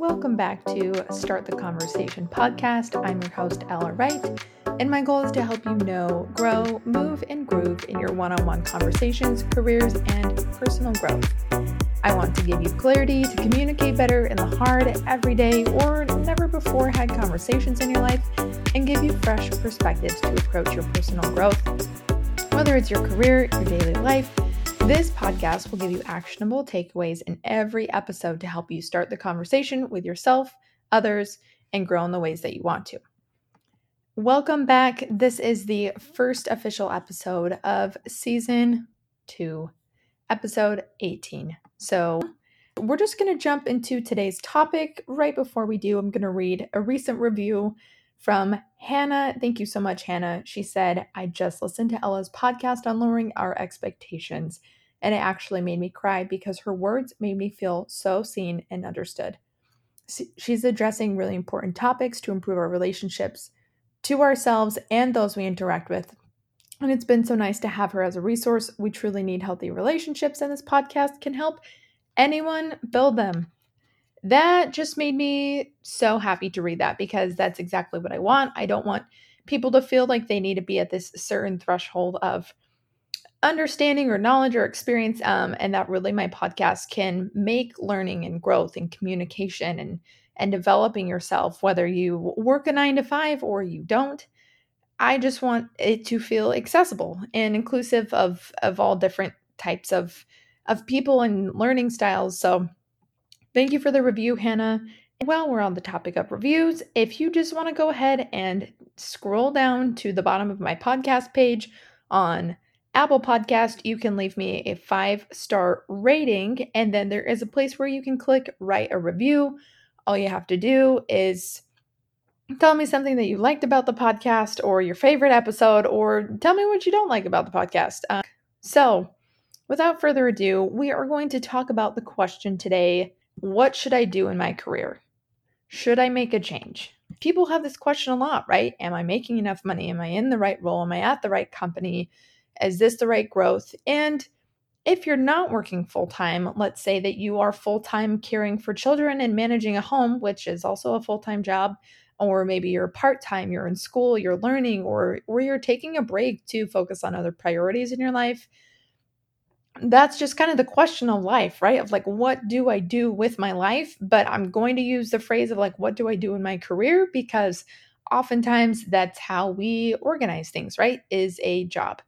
Welcome back to Start the Conversation podcast. I'm your host, Ella Wright, and my goal is to help you know, grow, move, and groove in your one on one conversations, careers, and personal growth. I want to give you clarity to communicate better in the hard, everyday, or never before had conversations in your life and give you fresh perspectives to approach your personal growth. Whether it's your career, your daily life, this podcast will give you actionable takeaways in every episode to help you start the conversation with yourself, others, and grow in the ways that you want to. Welcome back. This is the first official episode of season two, episode 18. So, we're just going to jump into today's topic. Right before we do, I'm going to read a recent review from Hannah. Thank you so much, Hannah. She said, I just listened to Ella's podcast on lowering our expectations and it actually made me cry because her words made me feel so seen and understood. She's addressing really important topics to improve our relationships to ourselves and those we interact with. And it's been so nice to have her as a resource. We truly need healthy relationships, and this podcast can help anyone build them. That just made me so happy to read that because that's exactly what I want. I don't want people to feel like they need to be at this certain threshold of understanding or knowledge or experience um, and that really my podcast can make learning and growth and communication and and developing yourself whether you work a 9 to 5 or you don't i just want it to feel accessible and inclusive of of all different types of of people and learning styles. So thank you for the review hannah. While we're on the topic of reviews if you just want to go ahead and scroll down to the bottom of my podcast page on Apple Podcast, you can leave me a five star rating, and then there is a place where you can click write a review. All you have to do is tell me something that you liked about the podcast or your favorite episode, or tell me what you don't like about the podcast. Uh, so, without further ado, we are going to talk about the question today What should I do in my career? Should I make a change? People have this question a lot, right? Am I making enough money? Am I in the right role? Am I at the right company? Is this the right growth? And if you're not working full time, let's say that you are full time caring for children and managing a home, which is also a full time job, or maybe you're part time, you're in school, you're learning, or, or you're taking a break to focus on other priorities in your life. That's just kind of the question of life, right? Of like, what do I do with my life? But I'm going to use the phrase of like, what do I do in my career? Because oftentimes that's how we organize things, right? Is a job.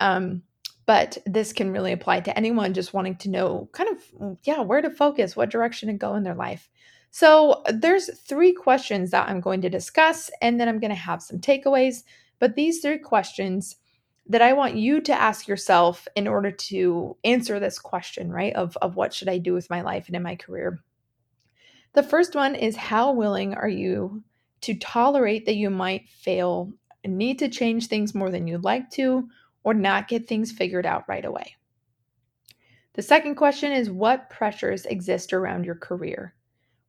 Um, but this can really apply to anyone just wanting to know kind of, mm, yeah, where to focus, what direction to go in their life. So there's three questions that I'm going to discuss, and then I'm going to have some takeaways. But these three questions that I want you to ask yourself in order to answer this question, right? Of, of what should I do with my life and in my career? The first one is how willing are you to tolerate that you might fail, and need to change things more than you'd like to, or not get things figured out right away. The second question is what pressures exist around your career?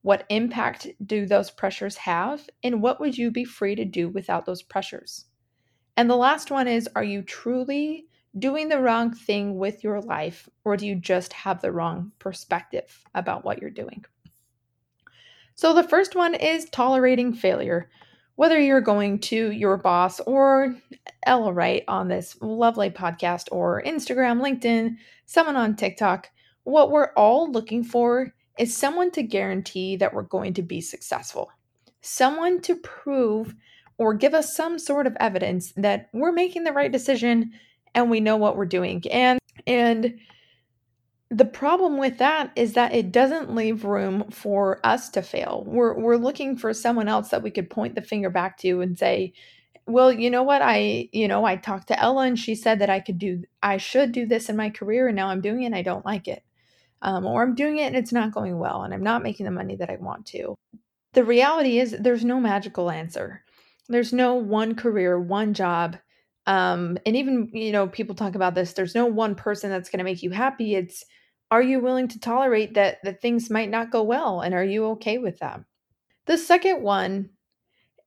What impact do those pressures have? And what would you be free to do without those pressures? And the last one is Are you truly doing the wrong thing with your life, or do you just have the wrong perspective about what you're doing? So, the first one is tolerating failure whether you're going to your boss or Ella Wright on this lovely podcast or Instagram, LinkedIn, someone on TikTok, what we're all looking for is someone to guarantee that we're going to be successful, someone to prove or give us some sort of evidence that we're making the right decision and we know what we're doing. And and the problem with that is that it doesn't leave room for us to fail. We're we're looking for someone else that we could point the finger back to and say, "Well, you know what? I, you know, I talked to Ella and she said that I could do I should do this in my career and now I'm doing it and I don't like it." Um, or I'm doing it and it's not going well and I'm not making the money that I want to. The reality is there's no magical answer. There's no one career, one job um, and even, you know, people talk about this, there's no one person that's going to make you happy. It's are you willing to tolerate that that things might not go well and are you okay with that? The second one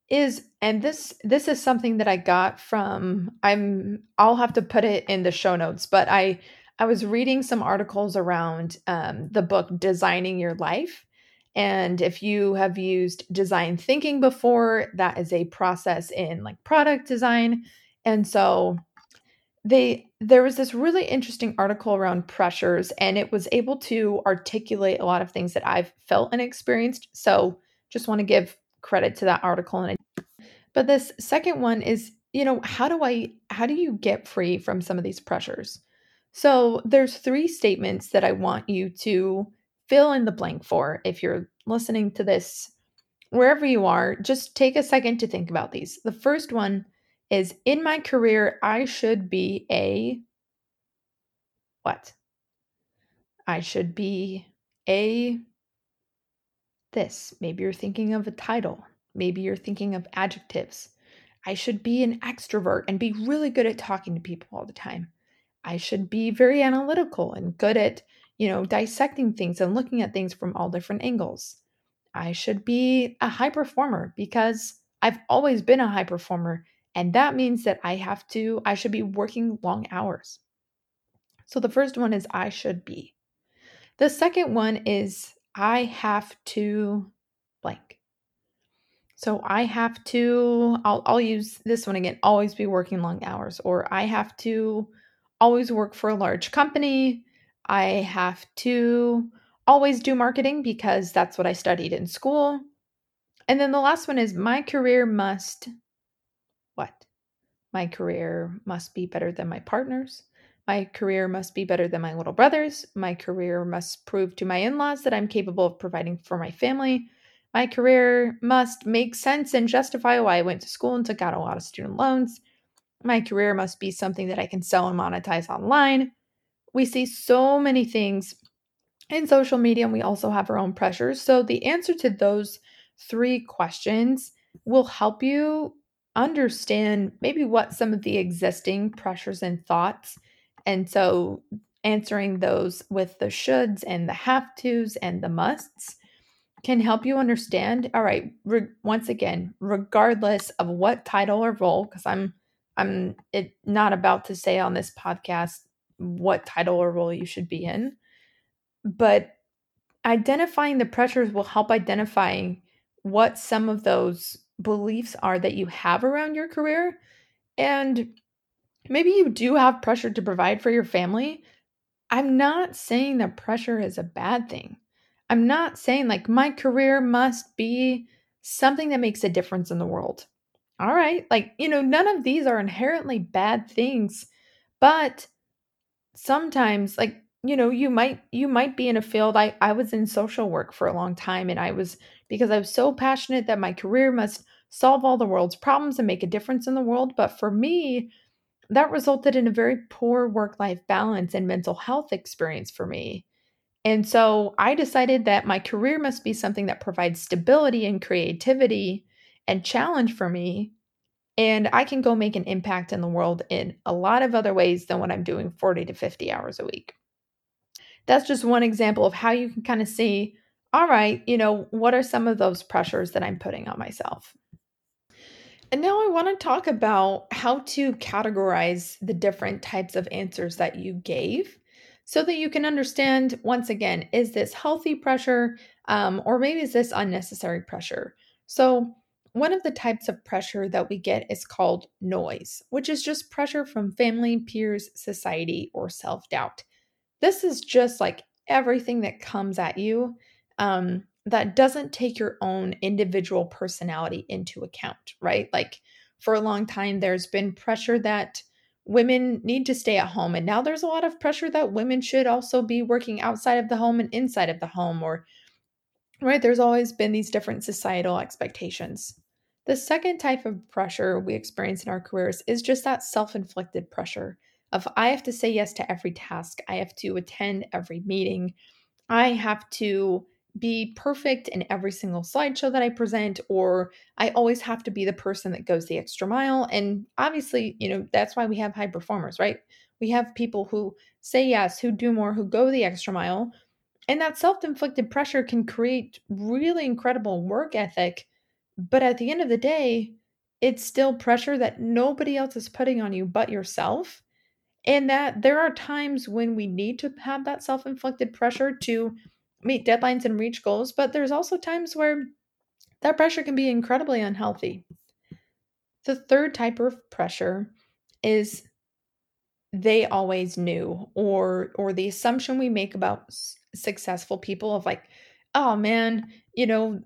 is and this this is something that I got from I'm I'll have to put it in the show notes, but I I was reading some articles around um, the book Designing Your Life, And if you have used design thinking before, that is a process in like product design. And so they there was this really interesting article around pressures and it was able to articulate a lot of things that I've felt and experienced. So just want to give credit to that article and I, but this second one is, you know, how do I how do you get free from some of these pressures? So there's three statements that I want you to fill in the blank for if you're listening to this wherever you are, just take a second to think about these. The first one is in my career, I should be a what? I should be a this. Maybe you're thinking of a title. Maybe you're thinking of adjectives. I should be an extrovert and be really good at talking to people all the time. I should be very analytical and good at, you know, dissecting things and looking at things from all different angles. I should be a high performer because I've always been a high performer and that means that I have to, I should be working long hours. So the first one is I should be. The second one is I have to blank. So I have to, I'll, I'll use this one again, always be working long hours, or I have to always work for a large company. I have to always do marketing because that's what I studied in school. And then the last one is my career must? My career must be better than my partner's. My career must be better than my little brother's. My career must prove to my in laws that I'm capable of providing for my family. My career must make sense and justify why I went to school and took out a lot of student loans. My career must be something that I can sell and monetize online. We see so many things in social media, and we also have our own pressures. So, the answer to those three questions will help you understand maybe what some of the existing pressures and thoughts. And so answering those with the shoulds and the have tos and the musts can help you understand all right re- once again regardless of what title or role because i'm i'm it, not about to say on this podcast what title or role you should be in but identifying the pressures will help identifying what some of those beliefs are that you have around your career. And maybe you do have pressure to provide for your family. I'm not saying that pressure is a bad thing. I'm not saying like my career must be something that makes a difference in the world. All right. Like, you know, none of these are inherently bad things, but sometimes like you know you might you might be in a field i i was in social work for a long time and i was because i was so passionate that my career must solve all the world's problems and make a difference in the world. But for me that resulted in a very poor work life balance and mental health experience for me. And so i decided that my career must be something that provides stability and creativity and challenge for me and I can go make an impact in the world in a lot of other ways than what I'm doing 40 to 50 hours a week. That's just one example of how you can kind of see all right, you know, what are some of those pressures that I'm putting on myself? And now I want to talk about how to categorize the different types of answers that you gave so that you can understand once again is this healthy pressure um, or maybe is this unnecessary pressure? So, one of the types of pressure that we get is called noise, which is just pressure from family, peers, society, or self doubt. This is just like everything that comes at you um, that doesn't take your own individual personality into account, right? Like for a long time, there's been pressure that women need to stay at home. And now there's a lot of pressure that women should also be working outside of the home and inside of the home, or right? There's always been these different societal expectations. The second type of pressure we experience in our careers is just that self inflicted pressure of I have to say yes to every task, I have to attend every meeting, I have to be perfect in every single slideshow that I present, or I always have to be the person that goes the extra mile. And obviously, you know, that's why we have high performers, right? We have people who say yes, who do more, who go the extra mile. And that self inflicted pressure can create really incredible work ethic. But at the end of the day, it's still pressure that nobody else is putting on you but yourself and that there are times when we need to have that self inflicted pressure to meet deadlines and reach goals, but there's also times where that pressure can be incredibly unhealthy. The third type of pressure is they always knew or or the assumption we make about s- successful people of like oh man you know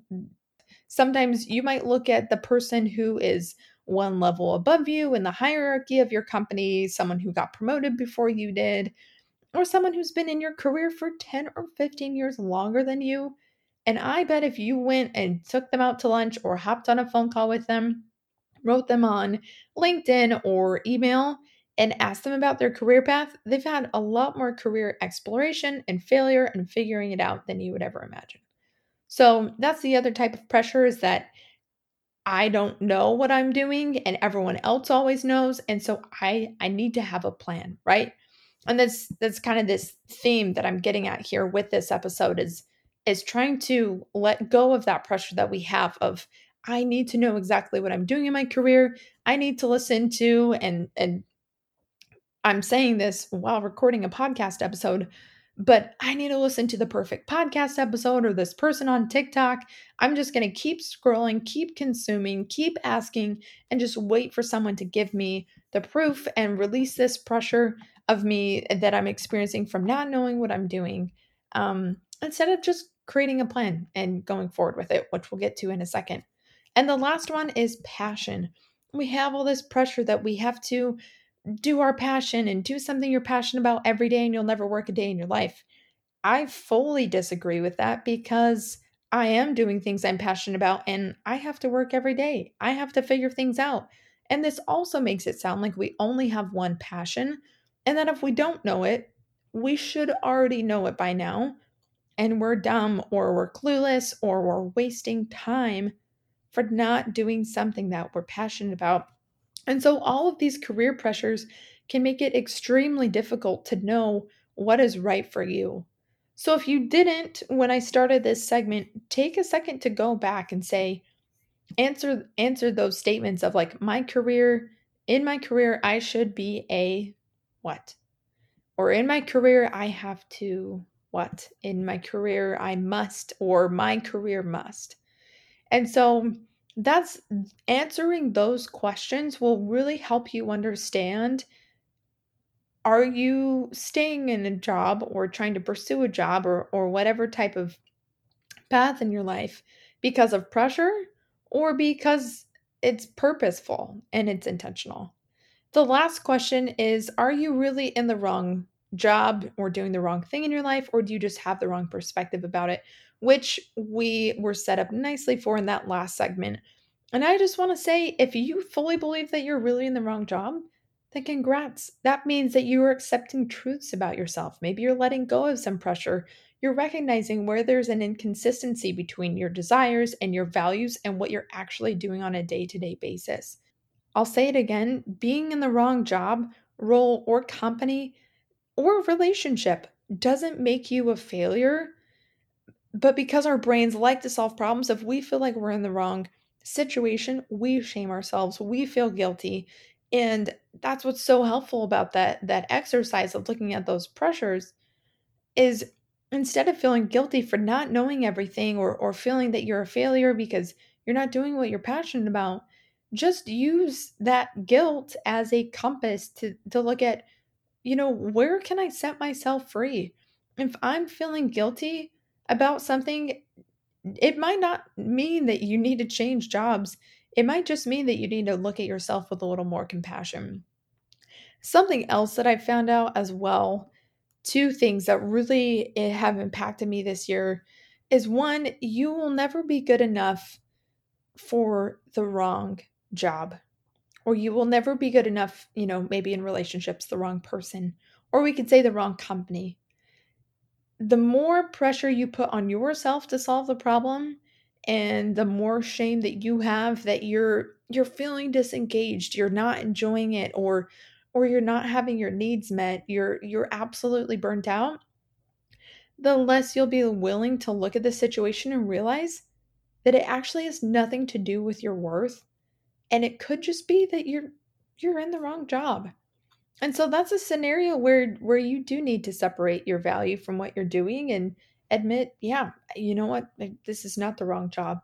sometimes you might look at the person who is one level above you in the hierarchy of your company someone who got promoted before you did or someone who's been in your career for 10 or 15 years longer than you and i bet if you went and took them out to lunch or hopped on a phone call with them wrote them on linkedin or email and asked them about their career path, they've had a lot more career exploration and failure and figuring it out than you would ever imagine. So that's the other type of pressure is that I don't know what I'm doing and everyone else always knows and so I I need to have a plan, right? And that's that's kind of this theme that I'm getting at here with this episode is is trying to let go of that pressure that we have of I need to know exactly what I'm doing in my career. I need to listen to and and I'm saying this while recording a podcast episode, but I need to listen to the perfect podcast episode or this person on TikTok. I'm just going to keep scrolling, keep consuming, keep asking, and just wait for someone to give me the proof and release this pressure of me that I'm experiencing from not knowing what I'm doing um, instead of just creating a plan and going forward with it, which we'll get to in a second. And the last one is passion. We have all this pressure that we have to do our passion and do something you're passionate about every day and you'll never work a day in your life. I fully disagree with that because I am doing things I'm passionate about and I have to work every day. I have to figure things out. And this also makes it sound like we only have one passion and that if we don't know it, we should already know it by now. And we're dumb or we're clueless or we're wasting time for not doing something that we're passionate about and so all of these career pressures can make it extremely difficult to know what is right for you. So if you didn't when I started this segment, take a second to go back and say answer answer those statements of like my career in my career I should be a what? Or in my career I have to what? In my career I must or my career must. And so that's answering those questions will really help you understand are you staying in a job or trying to pursue a job or or whatever type of path in your life because of pressure or because it's purposeful and it's intentional. The last question is Are you really in the wrong job or doing the wrong thing in your life, or do you just have the wrong perspective about it? which we were set up nicely for in that last segment. And I just want to say if you fully believe that you're really in the wrong job, then congrats. That means that you are accepting truths about yourself. Maybe you're letting go of some pressure. You're recognizing where there's an inconsistency between your desires and your values and what you're actually doing on a day to day basis. I'll say it again being in the wrong job, role, or company or relationship doesn't make you a failure but because our brains like to solve problems, if we feel like we're in the wrong situation, we shame ourselves, we feel guilty. And that's what's so helpful about that that exercise of looking at those pressures is instead of feeling guilty for not knowing everything or or feeling that you're a failure because you're not doing what you're passionate about, just use that guilt as a compass to to look at you know, where can I set myself free? If I'm feeling guilty, about something, it might not mean that you need to change jobs. It might just mean that you need to look at yourself with a little more compassion. Something else that I found out as well, two things that really eh, have impacted me this year is one, you will never be good enough for the wrong job. Or you will never be good enough, you know, maybe in relationships, the wrong person. Or we could say the wrong company the more pressure you put on yourself to solve the problem and the more shame that you have that you're you're feeling disengaged you're not enjoying it or or you're not having your needs met you're you're absolutely burnt out the less you'll be willing to look at the situation and realize that it actually has nothing to do with your worth and it could just be that you're you're in the wrong job and so that's a scenario where where you do need to separate your value from what you're doing and admit, yeah, you know what? This is not the wrong job.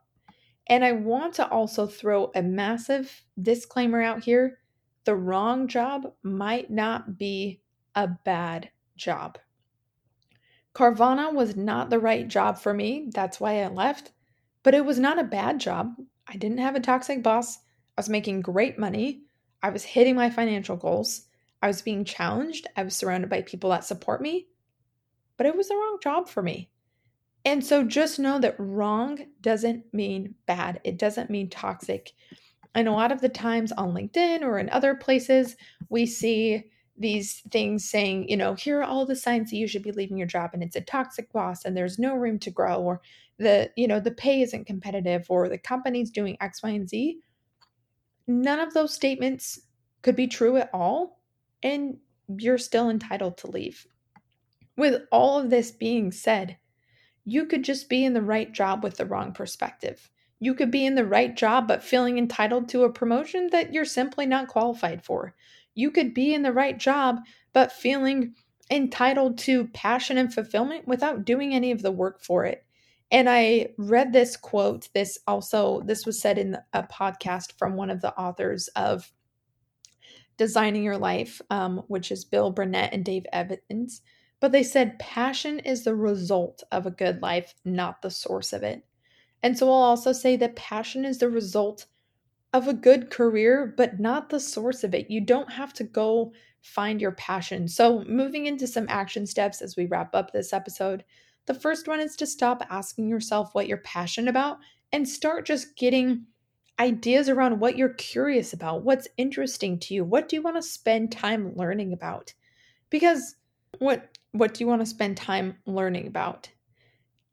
And I want to also throw a massive disclaimer out here the wrong job might not be a bad job. Carvana was not the right job for me. That's why I left. But it was not a bad job. I didn't have a toxic boss. I was making great money. I was hitting my financial goals. I was being challenged. I was surrounded by people that support me. But it was the wrong job for me. And so just know that wrong doesn't mean bad, it doesn't mean toxic. And a lot of the times on LinkedIn or in other places, we see these things saying, you know, here are all the signs that you should be leaving your job and it's a toxic boss and there's no room to grow or the, you know, the pay isn't competitive or the company's doing X, Y, and Z. None of those statements could be true at all. And you're still entitled to leave. With all of this being said, you could just be in the right job with the wrong perspective. You could be in the right job, but feeling entitled to a promotion that you're simply not qualified for. You could be in the right job, but feeling entitled to passion and fulfillment without doing any of the work for it. And I read this quote. This also, this was said in a podcast from one of the authors of Designing Your Life, um, which is Bill Burnett and Dave Evans. But they said passion is the result of a good life, not the source of it. And so I'll also say that passion is the result of a good career, but not the source of it. You don't have to go find your passion. So, moving into some action steps as we wrap up this episode, the first one is to stop asking yourself what you're passionate about and start just getting ideas around what you're curious about, what's interesting to you, what do you want to spend time learning about? Because what what do you want to spend time learning about?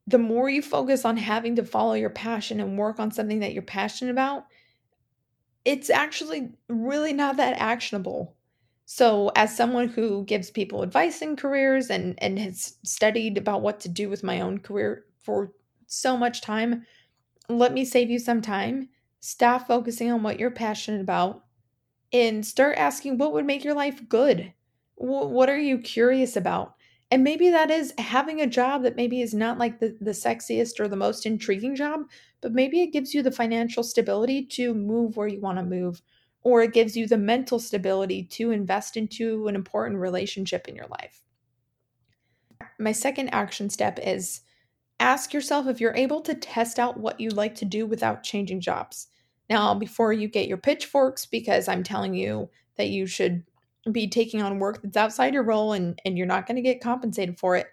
the more you focus on having to follow your passion and work on something that you're passionate about, it's actually really not that actionable. So, as someone who gives people advice in careers and, and has studied about what to do with my own career for so much time, let me save you some time. Stop focusing on what you're passionate about and start asking what would make your life good. What are you curious about? And maybe that is having a job that maybe is not like the, the sexiest or the most intriguing job, but maybe it gives you the financial stability to move where you want to move, or it gives you the mental stability to invest into an important relationship in your life. My second action step is ask yourself if you're able to test out what you like to do without changing jobs. Now, before you get your pitchforks, because I'm telling you that you should be taking on work that's outside your role and, and you're not going to get compensated for it.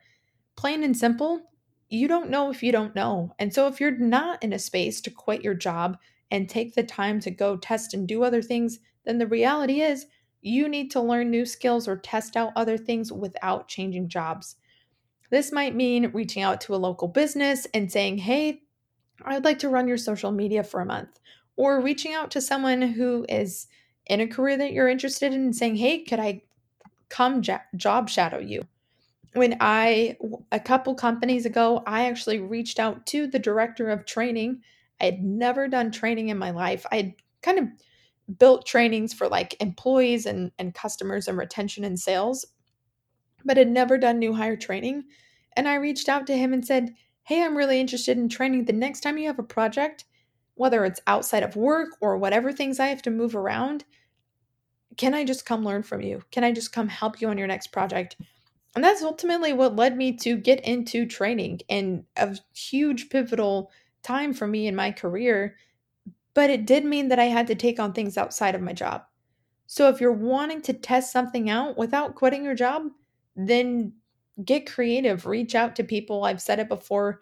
Plain and simple, you don't know if you don't know. And so if you're not in a space to quit your job and take the time to go test and do other things, then the reality is you need to learn new skills or test out other things without changing jobs. This might mean reaching out to a local business and saying, hey, I'd like to run your social media for a month, or reaching out to someone who is in a career that you're interested in and saying, hey, could I come job shadow you? When I, a couple companies ago, I actually reached out to the director of training. I had never done training in my life. I had kind of built trainings for like employees and, and customers and retention and sales, but had never done new hire training. And I reached out to him and said, Hey, I'm really interested in training. The next time you have a project, whether it's outside of work or whatever things I have to move around, can I just come learn from you? Can I just come help you on your next project? And that's ultimately what led me to get into training and a huge pivotal time for me in my career. But it did mean that I had to take on things outside of my job. So if you're wanting to test something out without quitting your job, then get creative, reach out to people. I've said it before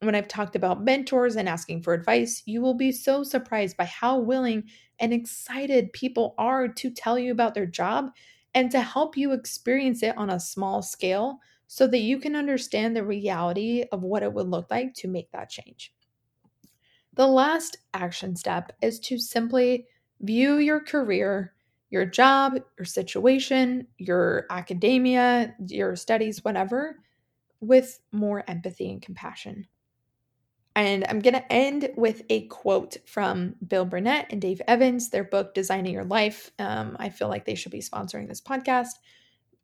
when I've talked about mentors and asking for advice, you will be so surprised by how willing and excited people are to tell you about their job and to help you experience it on a small scale so that you can understand the reality of what it would look like to make that change. The last action step is to simply view your career, your job, your situation, your academia, your studies, whatever, with more empathy and compassion. And I'm going to end with a quote from Bill Burnett and Dave Evans, their book, Designing Your Life. Um, I feel like they should be sponsoring this podcast.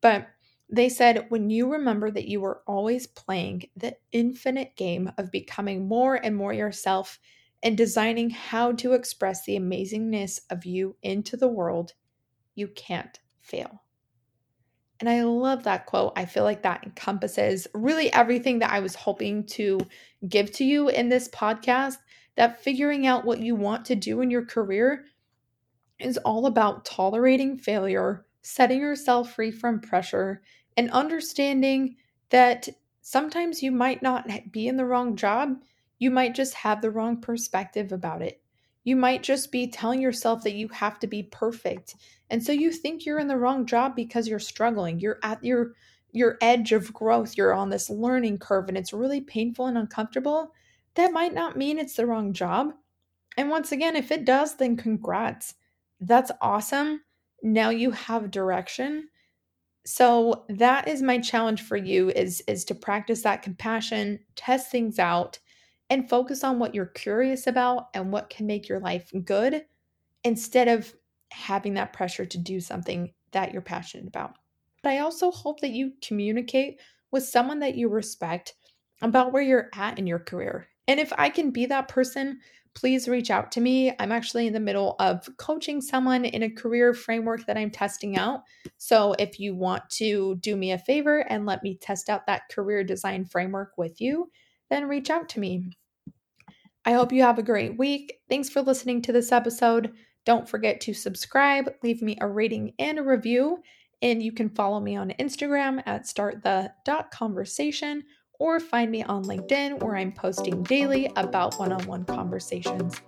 But They said, when you remember that you were always playing the infinite game of becoming more and more yourself and designing how to express the amazingness of you into the world, you can't fail. And I love that quote. I feel like that encompasses really everything that I was hoping to give to you in this podcast. That figuring out what you want to do in your career is all about tolerating failure, setting yourself free from pressure, and understanding that sometimes you might not be in the wrong job. You might just have the wrong perspective about it. You might just be telling yourself that you have to be perfect. And so you think you're in the wrong job because you're struggling. You're at your your edge of growth. You're on this learning curve and it's really painful and uncomfortable. That might not mean it's the wrong job. And once again, if it does, then congrats. That's awesome. Now you have direction. So that is my challenge for you is is to practice that compassion, test things out and focus on what you're curious about and what can make your life good instead of having that pressure to do something that you're passionate about. But I also hope that you communicate with someone that you respect about where you're at in your career. And if I can be that person, please reach out to me. I'm actually in the middle of coaching someone in a career framework that I'm testing out. So if you want to do me a favor and let me test out that career design framework with you, then reach out to me. I hope you have a great week. Thanks for listening to this episode. Don't forget to subscribe, leave me a rating and a review, and you can follow me on Instagram at startthe.conversation or find me on LinkedIn where I'm posting daily about one on one conversations.